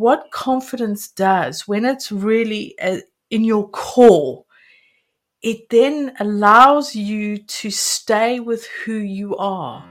what confidence does when it's really uh, in your core, it then allows you to stay with who you are.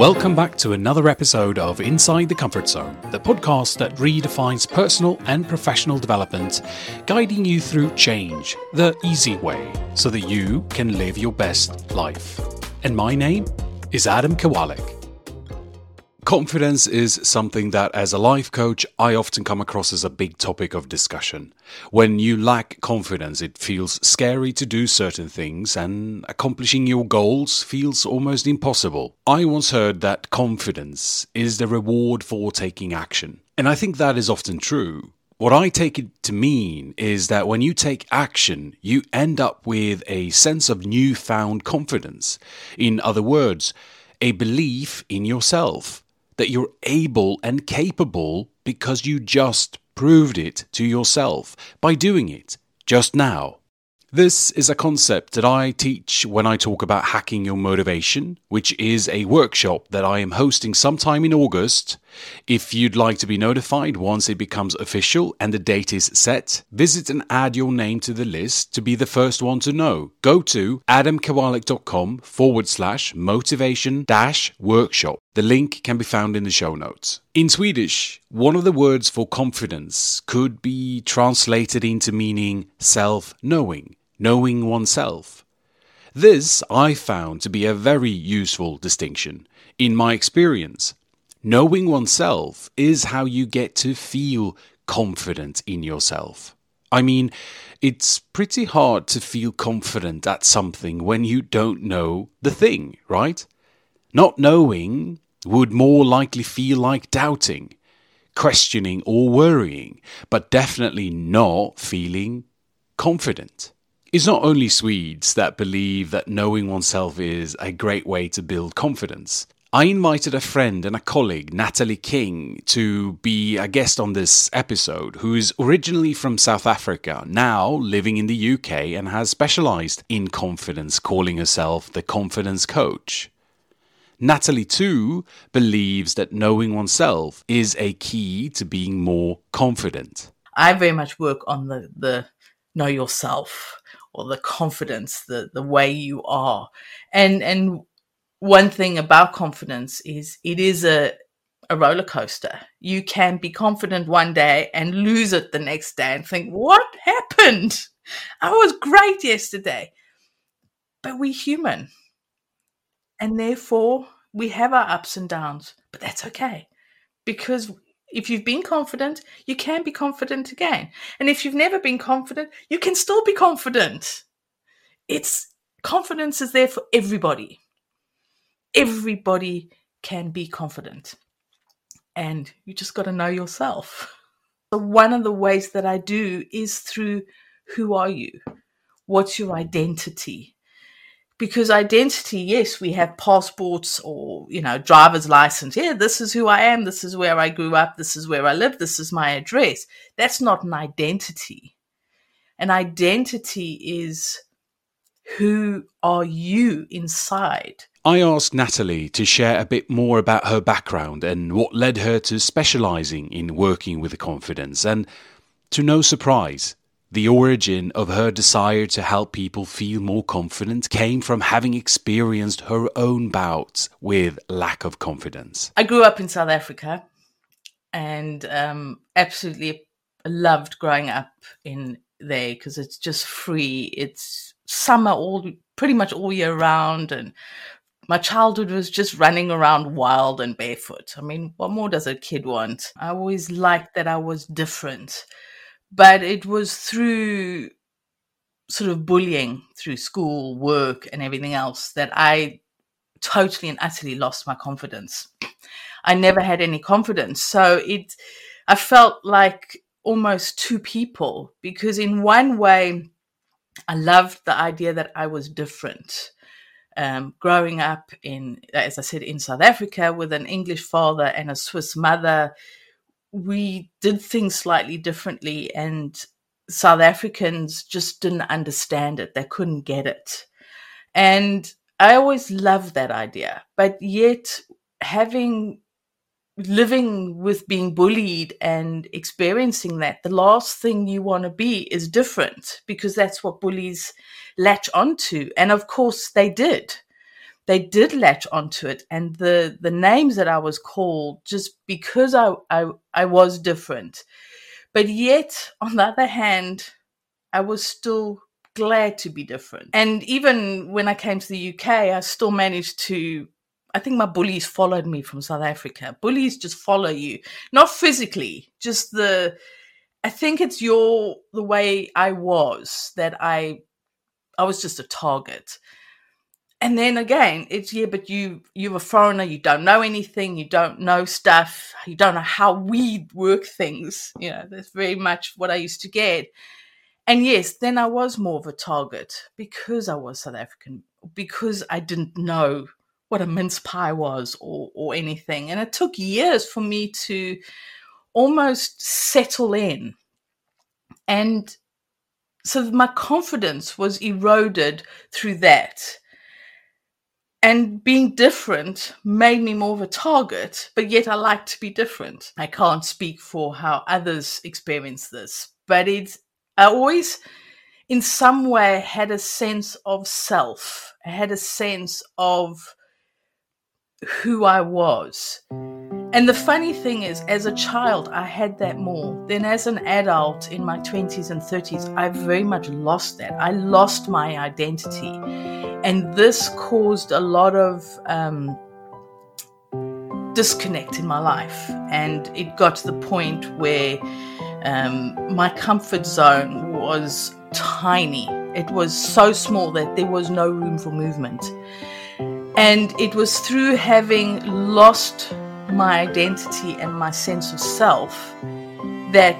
Welcome back to another episode of Inside the Comfort Zone, the podcast that redefines personal and professional development, guiding you through change the easy way so that you can live your best life. And my name is Adam Kawalec. Confidence is something that, as a life coach, I often come across as a big topic of discussion. When you lack confidence, it feels scary to do certain things, and accomplishing your goals feels almost impossible. I once heard that confidence is the reward for taking action. And I think that is often true. What I take it to mean is that when you take action, you end up with a sense of newfound confidence. In other words, a belief in yourself that you're able and capable because you just proved it to yourself by doing it just now. This is a concept that I teach when I talk about hacking your motivation, which is a workshop that I am hosting sometime in August. If you'd like to be notified once it becomes official and the date is set, visit and add your name to the list to be the first one to know. Go to adamkawalec.com forward slash motivation dash workshop. The link can be found in the show notes. In Swedish, one of the words for confidence could be translated into meaning self knowing knowing oneself. This I found to be a very useful distinction. In my experience, knowing oneself is how you get to feel confident in yourself. I mean, it's pretty hard to feel confident at something when you don't know the thing, right? Not knowing would more likely feel like doubting, questioning, or worrying, but definitely not feeling confident. It's not only Swedes that believe that knowing oneself is a great way to build confidence. I invited a friend and a colleague, Natalie King, to be a guest on this episode, who is originally from South Africa, now living in the UK, and has specialized in confidence, calling herself the confidence coach. Natalie, too, believes that knowing oneself is a key to being more confident. I very much work on the, the know yourself or the confidence, the the way you are. And and one thing about confidence is it is a a roller coaster. You can be confident one day and lose it the next day and think, what happened? I was great yesterday. But we're human. And therefore, we have our ups and downs. But that's okay because if you've been confident, you can be confident again. And if you've never been confident, you can still be confident. It's confidence is there for everybody. Everybody can be confident. And you just got to know yourself. So one of the ways that I do is through who are you? What's your identity? Because identity yes we have passports or you know driver's license. Yeah this is who i am. This is where i grew up. This is where i live. This is my address. That's not an identity. An identity is who are you inside. I asked Natalie to share a bit more about her background and what led her to specializing in working with confidence. And to no surprise, the origin of her desire to help people feel more confident came from having experienced her own bouts with lack of confidence. I grew up in South Africa and um, absolutely loved growing up in there because it's just free. It's summer all pretty much all year round and my childhood was just running around wild and barefoot. I mean, what more does a kid want? I always liked that I was different but it was through sort of bullying through school, work, and everything else that I totally and utterly lost my confidence. I never had any confidence. So it, I felt like almost two people because, in one way, I loved the idea that I was different. Um, growing up in, as I said, in South Africa with an English father and a Swiss mother, we did things slightly differently and South Africans just didn't understand it. They couldn't get it. And I always loved that idea. But yet, having living with being bullied and experiencing that, the last thing you want to be is different because that's what bullies latch onto. And of course, they did. They did latch onto it. And the, the names that I was called just because I, I, I was different. But yet, on the other hand, I was still glad to be different. And even when I came to the UK, I still managed to I think my bullies followed me from South Africa. Bullies just follow you, not physically, just the. I think it's your the way I was that I, I was just a target. And then again, it's yeah, but you you're a foreigner, you don't know anything, you don't know stuff, you don't know how we work things. You know, that's very much what I used to get. And yes, then I was more of a target because I was South African, because I didn't know what a mince pie was or, or anything. And it took years for me to almost settle in. And so my confidence was eroded through that. And being different made me more of a target, but yet I like to be different. I can't speak for how others experience this, but it's, I always, in some way, had a sense of self. I had a sense of who I was. And the funny thing is, as a child, I had that more. Then, as an adult in my 20s and 30s, I very much lost that. I lost my identity. And this caused a lot of um, disconnect in my life. And it got to the point where um, my comfort zone was tiny. It was so small that there was no room for movement. And it was through having lost my identity and my sense of self that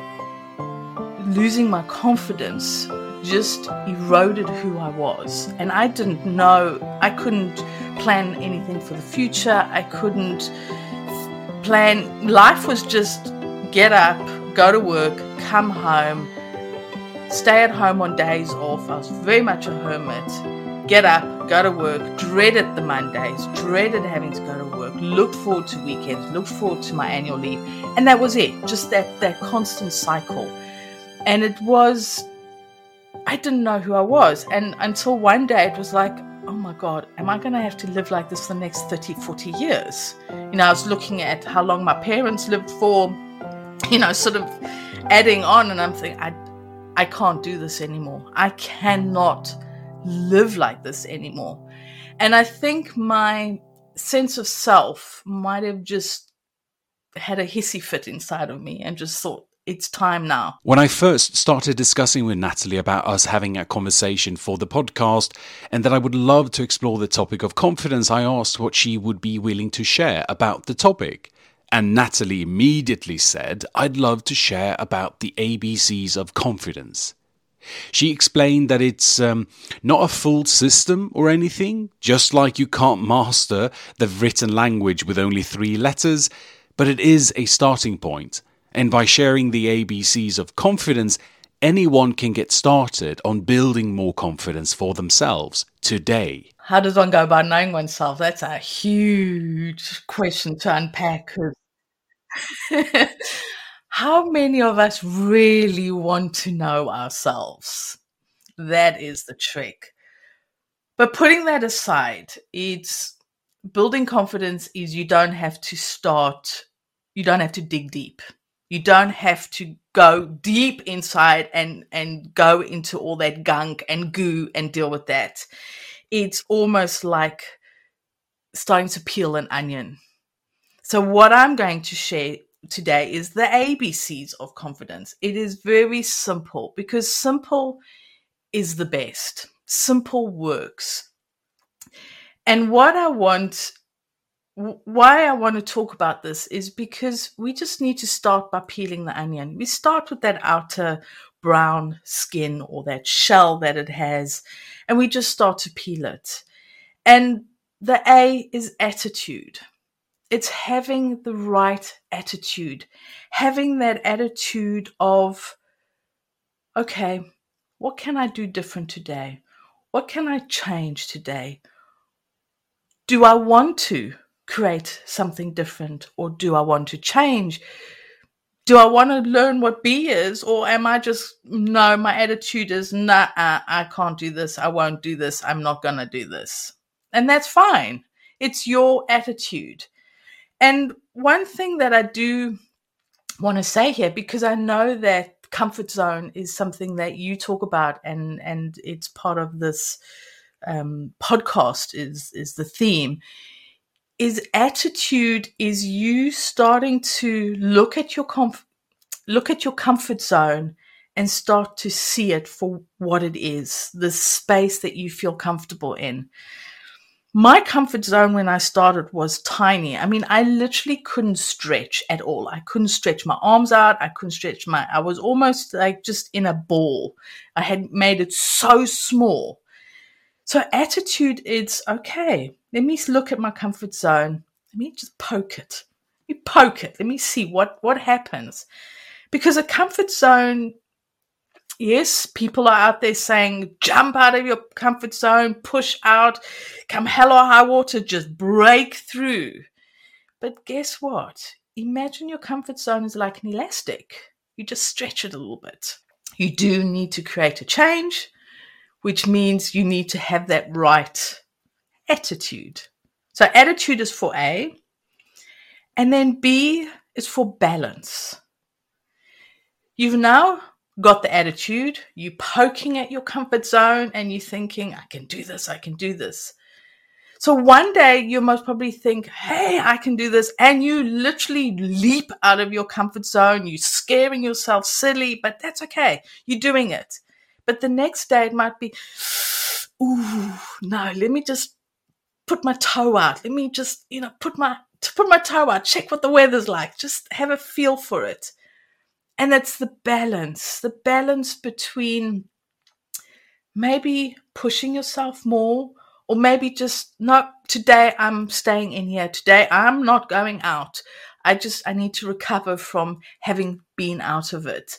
losing my confidence just eroded who I was. And I didn't know, I couldn't plan anything for the future. I couldn't plan, life was just get up, go to work, come home, stay at home on days off. I was very much a hermit get up, go to work, dreaded the Mondays, dreaded having to go to work, looked forward to weekends, looked forward to my annual leave. And that was it, just that, that constant cycle. And it was, I didn't know who I was. And until one day it was like, oh my God, am I going to have to live like this for the next 30, 40 years? You know, I was looking at how long my parents lived for, you know, sort of adding on, and I'm thinking, I, I can't do this anymore. I cannot live like this anymore. And I think my sense of self might have just had a hissy fit inside of me and just thought, it's time now. When I first started discussing with Natalie about us having a conversation for the podcast and that I would love to explore the topic of confidence, I asked what she would be willing to share about the topic. And Natalie immediately said, I'd love to share about the ABCs of confidence. She explained that it's um, not a full system or anything, just like you can't master the written language with only three letters, but it is a starting point. And by sharing the ABCs of confidence, anyone can get started on building more confidence for themselves today. How does one go about knowing oneself? That's a huge question to unpack. how many of us really want to know ourselves? That is the trick. But putting that aside, it's building confidence is you don't have to start, you don't have to dig deep. You don't have to go deep inside and and go into all that gunk and goo and deal with that. It's almost like starting to peel an onion. So what I'm going to share today is the ABCs of confidence. It is very simple because simple is the best. Simple works. And what I want, why I want to talk about this is because we just need to start by peeling the onion. We start with that outer brown skin or that shell that it has, and we just start to peel it. And the A is attitude it's having the right attitude, having that attitude of okay, what can I do different today? What can I change today? Do I want to create something different or do I want to change? Do I want to learn what B is or am I just, no, my attitude is, nah, I can't do this. I won't do this. I'm not going to do this. And that's fine. It's your attitude. And one thing that I do want to say here, because I know that comfort zone is something that you talk about and, and it's part of this um, podcast is, is the theme is attitude is you starting to look at your comf- look at your comfort zone and start to see it for what it is the space that you feel comfortable in my comfort zone when I started was tiny. I mean, I literally couldn't stretch at all. I couldn't stretch my arms out. I couldn't stretch my, I was almost like just in a ball. I had made it so small. So, attitude is okay, let me look at my comfort zone. Let me just poke it. Let me poke it. Let me see what, what happens. Because a comfort zone yes, people are out there saying, jump out of your comfort zone, push out, come hell or high water, just break through. But guess what? Imagine your comfort zone is like an elastic. You just stretch it a little bit. You do need to create a change, which means you need to have that right attitude. So, attitude is for A, and then B is for balance. You've now got the attitude, you poking at your comfort zone and you thinking, I can do this, I can do this. So one day you most probably think, Hey, I can do this. And you literally leap out of your comfort zone. You're scaring yourself silly, but that's okay. You're doing it. But the next day it might be, Ooh, no, let me just put my toe out. Let me just, you know, put my, put my toe out, check what the weather's like. Just have a feel for it. And it's the balance, the balance between maybe pushing yourself more or maybe just no today i'm staying in here. Today i'm not going out. I just i need to recover from having been out of it.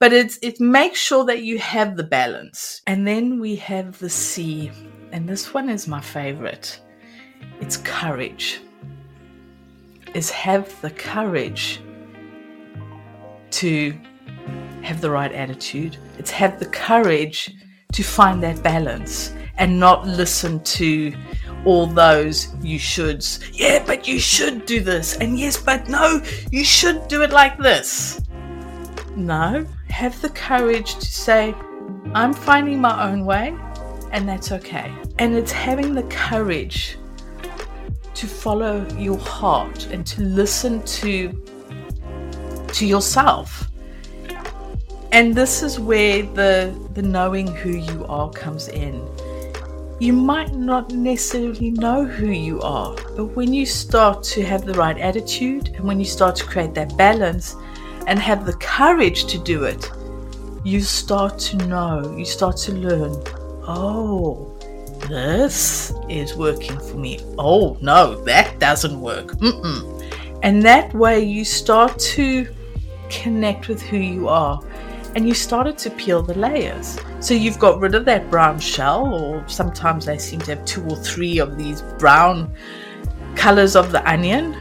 But it's it makes sure that you have the balance. And then we have the c and this one is my favorite. It's courage. Is have the courage to have the right attitude. It's have the courage to find that balance and not listen to all those you shoulds. Yeah, but you should do this. And yes, but no, you should do it like this. No, have the courage to say, I'm finding my own way, and that's okay. And it's having the courage to follow your heart and to listen to to yourself. And this is where the the knowing who you are comes in. You might not necessarily know who you are, but when you start to have the right attitude and when you start to create that balance and have the courage to do it, you start to know, you start to learn, oh, this is working for me. Oh, no, that doesn't work. Mm-mm. And that way you start to connect with who you are. And you started to peel the layers. So you've got rid of that brown shell, or sometimes they seem to have two or three of these brown colors of the onion,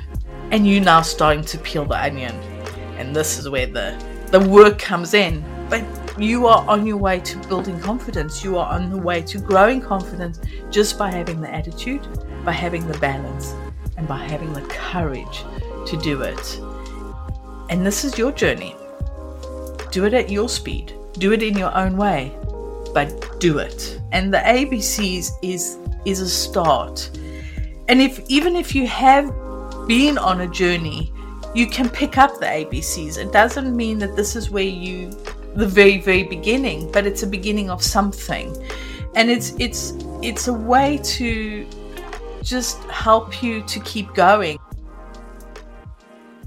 and you're now starting to peel the onion. And this is where the, the work comes in. But you are on your way to building confidence. You are on the way to growing confidence just by having the attitude, by having the balance, and by having the courage to do it. And this is your journey. Do it at your speed, do it in your own way, but do it. And the ABCs is is a start. And if even if you have been on a journey, you can pick up the ABCs. It doesn't mean that this is where you the very very beginning, but it's a beginning of something. And it's it's it's a way to just help you to keep going.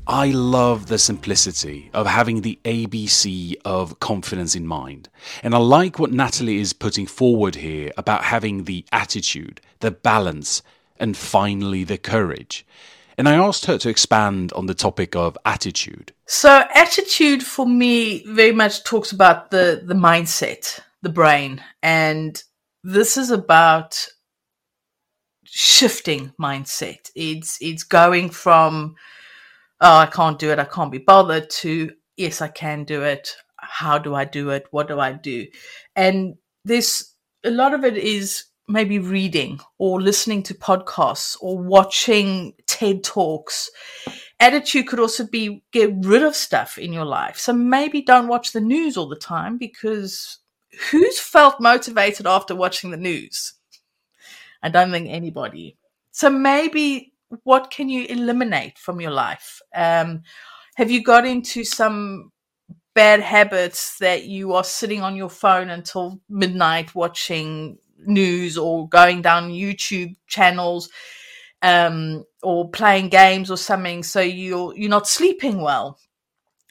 I love the simplicity of having the ABC of confidence in mind. And I like what Natalie is putting forward here about having the attitude, the balance, and finally the courage. And I asked her to expand on the topic of attitude. So, attitude for me very much talks about the, the mindset, the brain. And this is about shifting mindset. It's, it's going from, oh, I can't do it, I can't be bothered, to, yes, I can do it. How do I do it? What do I do? And this, a lot of it is maybe reading or listening to podcasts or watching TED Talks. Attitude could also be get rid of stuff in your life. So maybe don't watch the news all the time because who's felt motivated after watching the news? I don't think anybody. So maybe what can you eliminate from your life? Um, have you got into some bad habits that you are sitting on your phone until midnight watching news or going down YouTube channels um, or playing games or something. So you're you're not sleeping well.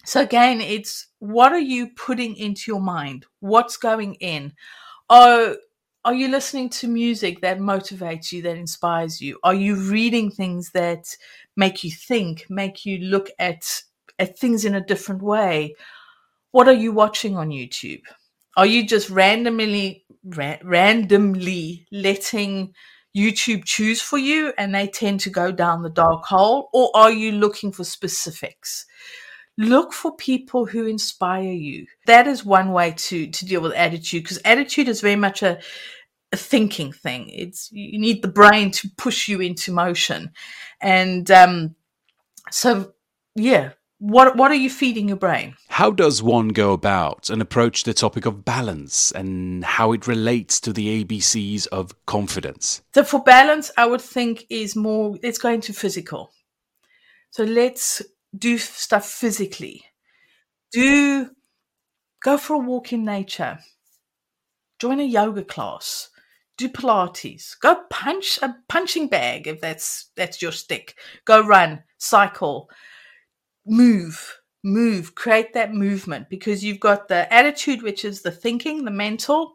So again, it's what are you putting into your mind? What's going in? Oh, are you listening to music that motivates you, that inspires you? Are you reading things that make you think, make you look at at things in a different way? What are you watching on YouTube? Are you just randomly ra- randomly letting YouTube choose for you and they tend to go down the dark hole? Or are you looking for specifics? Look for people who inspire you. That is one way to, to deal with attitude because attitude is very much a, a thinking thing. It's you need the brain to push you into motion. And um, so yeah, what what are you feeding your brain? How does one go about and approach the topic of balance and how it relates to the ABCs of confidence? So for balance, I would think is more let's go into physical. So let's do stuff physically. Do go for a walk in nature. Join a yoga class. Do Pilates. Go punch a punching bag if that's that's your stick. Go run, cycle move, move, create that movement because you've got the attitude, which is the thinking, the mental,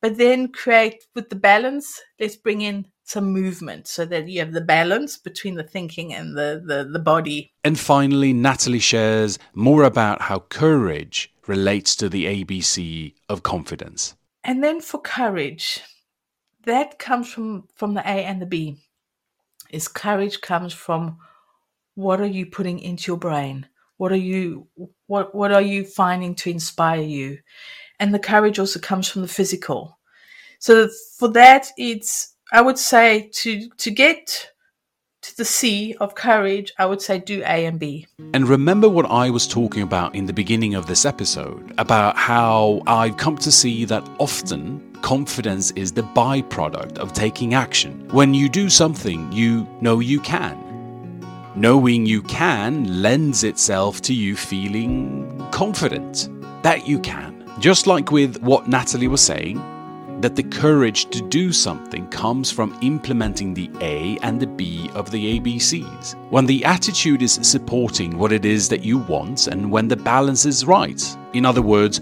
but then create with the balance, let's bring in some movement so that you have the balance between the thinking and the, the, the body. And finally, Natalie shares more about how courage relates to the ABC of confidence. And then for courage, that comes from, from the A and the B. Is courage comes from what are you putting into your brain what are you what what are you finding to inspire you and the courage also comes from the physical so for that it's i would say to to get to the C of courage, I would say do A and B. And remember what I was talking about in the beginning of this episode about how I've come to see that often confidence is the byproduct of taking action. When you do something you know you can, Knowing you can lends itself to you feeling confident that you can. Just like with what Natalie was saying, that the courage to do something comes from implementing the A and the B of the ABCs. When the attitude is supporting what it is that you want and when the balance is right. In other words,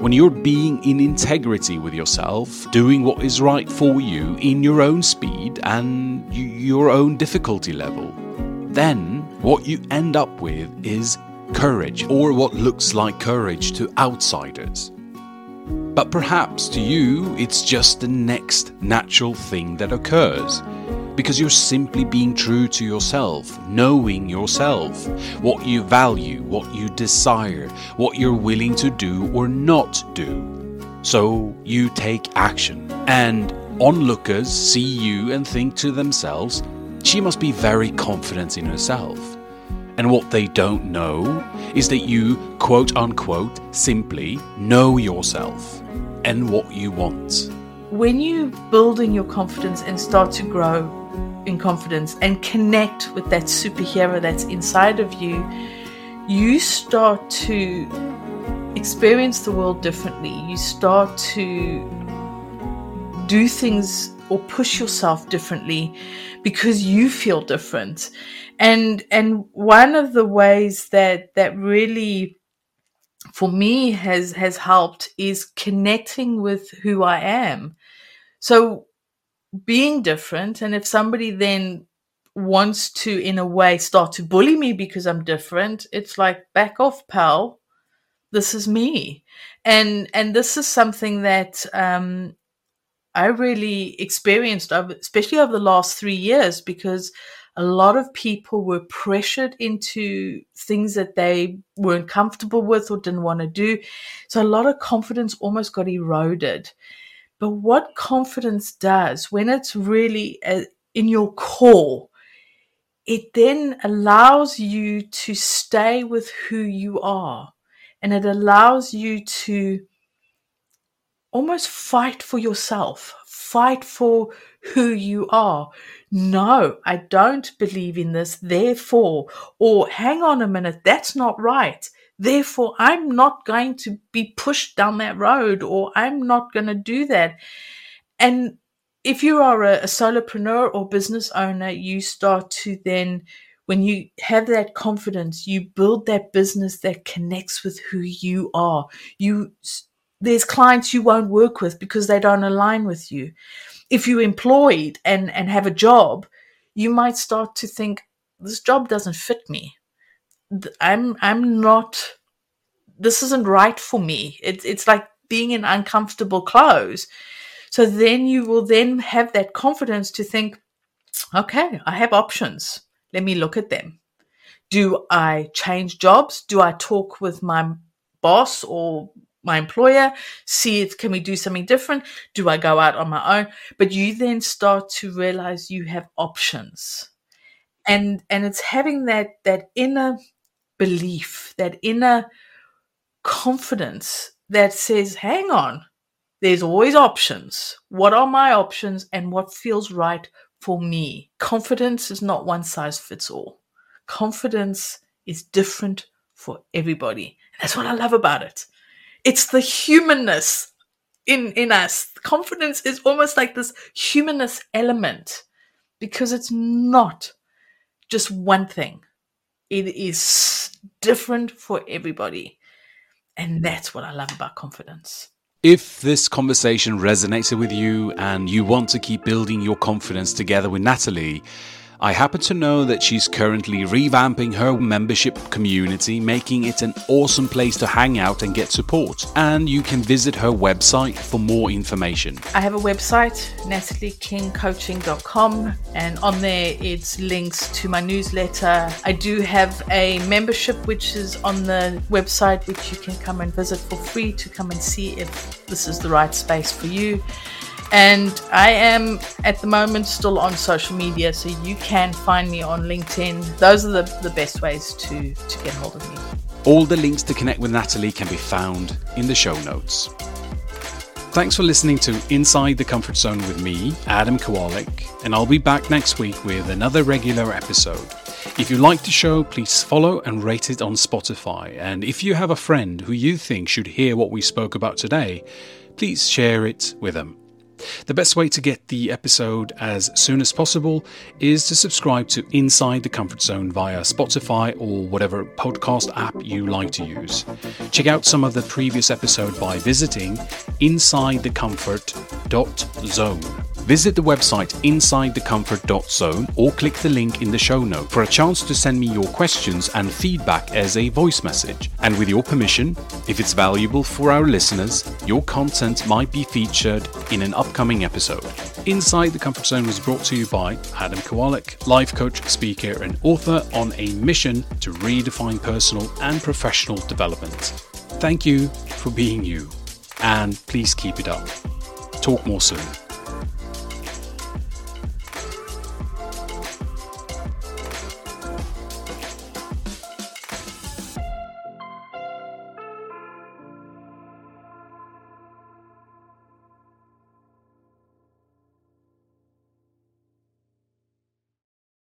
when you're being in integrity with yourself, doing what is right for you in your own speed and your own difficulty level then what you end up with is courage, or what looks like courage to outsiders. But perhaps to you, it's just the next natural thing that occurs. Because you're simply being true to yourself, knowing yourself, what you value, what you desire, what you're willing to do or not do. So you take action, and onlookers see you and think to themselves, she must be very confident in herself. And what they don't know is that you, quote unquote, simply know yourself and what you want. When you building your confidence and start to grow in confidence and connect with that superhero that's inside of you, you start to experience the world differently. You start to do things or push yourself differently because you feel different and and one of the ways that that really for me has has helped is connecting with who I am so being different and if somebody then wants to, in a way, start to bully me because I'm different, it's like, back off, pal. This is me. And, and this is something that, um, I really experienced, especially over the last three years, because a lot of people were pressured into things that they weren't comfortable with or didn't want to do. So a lot of confidence almost got eroded. But what confidence does when it's really uh, in your core, it then allows you to stay with who you are and it allows you to almost fight for yourself, fight for who you are. No, I don't believe in this. Therefore, or hang on a minute, that's not right. Therefore, I'm not going to be pushed down that road or I'm not going to do that. And if you are a, a solopreneur or business owner, you start to then when you have that confidence, you build that business that connects with who you are. You there's clients you won't work with because they don't align with you. If you're employed and, and have a job, you might start to think, this job doesn't fit me. I'm I'm not this isn't right for me. It's it's like being in uncomfortable clothes. So then you will then have that confidence to think, okay, I have options. Let me look at them. Do I change jobs? Do I talk with my boss or my employer, see if can we do something different? Do I go out on my own? But you then start to realize you have options. And and it's having that that inner belief, that inner confidence that says, hang on, there's always options. What are my options and what feels right for me? Confidence is not one size fits all. Confidence is different for everybody. That's what I love about it it's the humanness in in us. Confidence is almost like this humanness element because it's not just one thing. It is different for everybody. And that's what I love about confidence. If this conversation resonated with you and you want to keep building your confidence together with Natalie, I happen to know that she's currently revamping her membership community, making it an awesome place to hang out and get support. And you can visit her website for more information. I have a website, nataliekingcoaching.com, and on there it's links to my newsletter. I do have a membership which is on the website, which you can come and visit for free to come and see if this is the right space for you. And I am at the moment still on social media, so you can find me on LinkedIn. Those are the, the best ways to, to get hold of me. All the links to connect with Natalie can be found in the show notes. Thanks for listening to Inside the Comfort Zone with me, Adam Kawalec, and I'll be back next week with another regular episode. If you like the show, please follow and rate it on Spotify. And if you have a friend who you think should hear what we spoke about today, please share it with them. The best way to get the episode as soon as possible is to subscribe to Inside the Comfort Zone via Spotify or whatever podcast app you like to use. Check out some of the previous episode by visiting insidethecomfort.zone. Visit the website insidethecomfort.zone or click the link in the show note for a chance to send me your questions and feedback as a voice message. And with your permission, if it's valuable for our listeners, your content might be featured in an upcoming episode. Inside the Comfort Zone was brought to you by Adam Kawalec, life coach, speaker, and author on a mission to redefine personal and professional development. Thank you for being you, and please keep it up. Talk more soon.